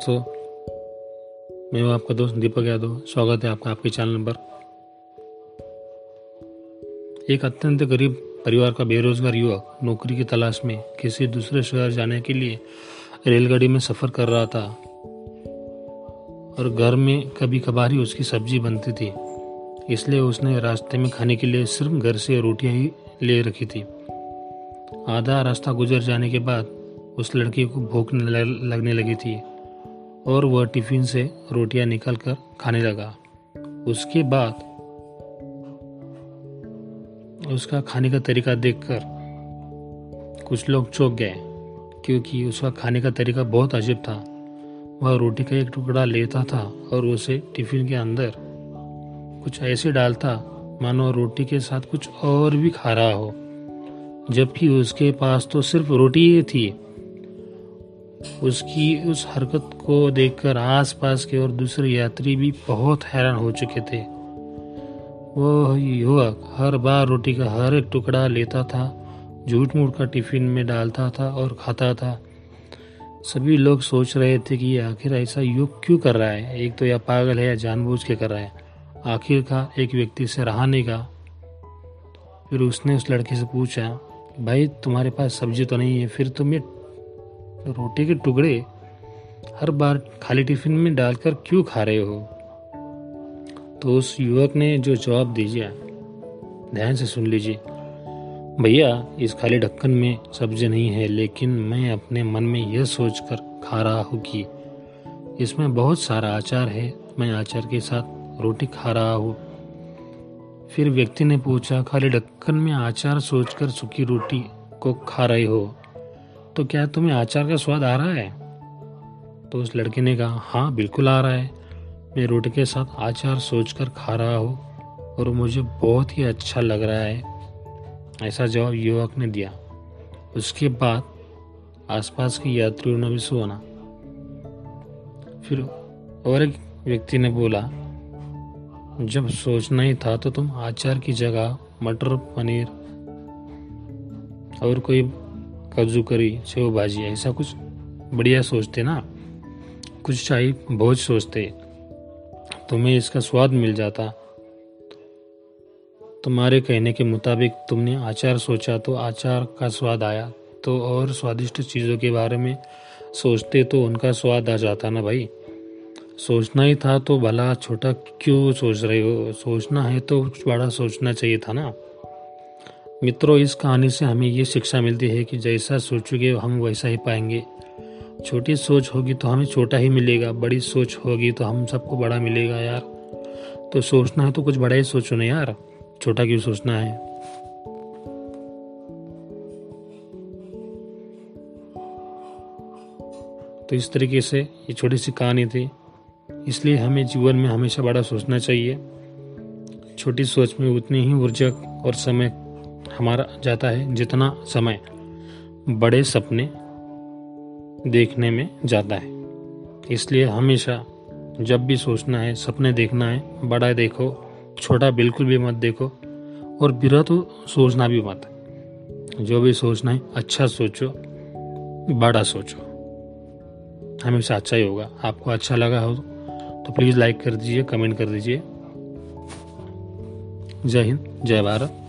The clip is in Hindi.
सो, मैं हूँ आपका दोस्त दीपक यादव। स्वागत है आपका, आपके चैनल पर। एक अत्यंत गरीब परिवार का बेरोजगार युवक नौकरी की तलाश में किसी दूसरे शहर जाने के लिए रेलगाड़ी में सफ़र कर रहा था और घर में कभी कभार ही उसकी सब्ज़ी बनती थी। इसलिए उसने रास्ते में खाने के लिए सिर्फ़ घर से रोटियाँ ही ले रखी थी। आधा रास्ता गुजर जाने के बाद उस लड़की को भूख लगने लगी थी। और वह टिफ़िन से रोटियाँ निकाल कर खाने लगा। उसके बाद उसका खाने का तरीका देखकर कुछ लोग चौंक गए, क्योंकि उसका खाने का तरीका बहुत अजीब था। वह रोटी का एक टुकड़ा लेता था और उसे टिफ़िन के अंदर कुछ ऐसे डालता, मानो रोटी के साथ कुछ और भी खा रहा हो। जबकि उसके पास तो सिर्फ़ रोटी ही थी। उसकी उस हरकत को देखकर आसपास के और दूसरे यात्री भी बहुत हैरान हो चुके थे। वह युवक हर बार रोटी का हर एक टुकड़ा लेता था झूठ मूठ का टिफ़िन में डालता था और खाता था। सभी लोग सोच रहे थे कि आखिर ऐसा युग क्यों कर रहा है? एक तो यह पागल है या जानबूझ के कर रहा है। आखिर का एक व्यक्ति से रहा नहीं का फिर उसने उस लड़के से पूछा, भाई, तुम्हारे पास सब्ज़ी तो नहीं है, फिर तुम ये रोटी के टुकड़े हर बार खाली टिफ़िन में डालकर क्यों खा रहे हो? तो उस युवक ने जो जवाब दीजिए ध्यान से सुन लीजिए। भैया, इस खाली ढक्कन में सब्ज़ी नहीं है, लेकिन मैं अपने मन में यह सोचकर खा रहा हूँ कि इसमें बहुत सारा आचार है। मैं आचार के साथ रोटी खा रहा हूँ। फिर व्यक्ति ने पूछा, खाली ढक्कन में अचार सोचकर सूखी रोटी को खा रहे हो? तो क्या तुम्हें अचार का स्वाद आ रहा है? तो उस लड़के ने कहा हाँ बिल्कुल आ रहा है। मैं रोटी के साथ आचार सोच कर खा रहा हूँ और मुझे बहुत ही अच्छा लग रहा है। ऐसा जवाब युवक ने दिया। उसके बाद आसपास के यात्रियों ने भी सुना फिर और एक व्यक्ति ने बोला, जब सोचना ही था तो तुम आचार की जगह मटर, पनीर और कोई कद्दू करी, सेव भाजी, ऐसा कुछ बढ़िया सोचते ना कुछ चाय भोज सोचते। तुम्हें इसका स्वाद मिल जाता। तुम्हारे कहने के मुताबिक तुमने आचार सोचा तो आचार का स्वाद आया। तो और स्वादिष्ट चीज़ों के बारे में सोचते तो उनका स्वाद आ जाता ना भाई। सोचना ही था तो भला छोटा क्यों सोच रहे हो? सोचना है तो बड़ा सोचना चाहिए था ना। मित्रों, इस कहानी से हमें ये शिक्षा मिलती है कि जैसा सोचोगे, हम वैसा ही पाएँगे। छोटी सोच होगी तो हमें छोटा ही मिलेगा, बड़ी सोच होगी तो हम सबको बड़ा मिलेगा यार। तो सोचना है तो कुछ बड़ा ही सोचो ना यार, छोटा क्यों सोचना है? तो इस तरीके से ये छोटी सी कहानी थी, इसलिए हमें जीवन में हमेशा बड़ा सोचना चाहिए। छोटी सोच में उतनी ही ऊर्जा और समय हमारा जाता है जितना समय बड़े सपने देखने में जाता है। इसलिए हमेशा जब भी सोचना है, सपने देखना है, बड़ा देखो, छोटा बिल्कुल भी मत देखो और बिरा तो सोचना भी मत। जो भी सोचना है अच्छा सोचो, बड़ा सोचो। हमेशा अच्छा ही होगा। आपको अच्छा लगा हो तो प्लीज़ लाइक कर दीजिए कमेंट कर दीजिए। जय हिंद, जय भारत।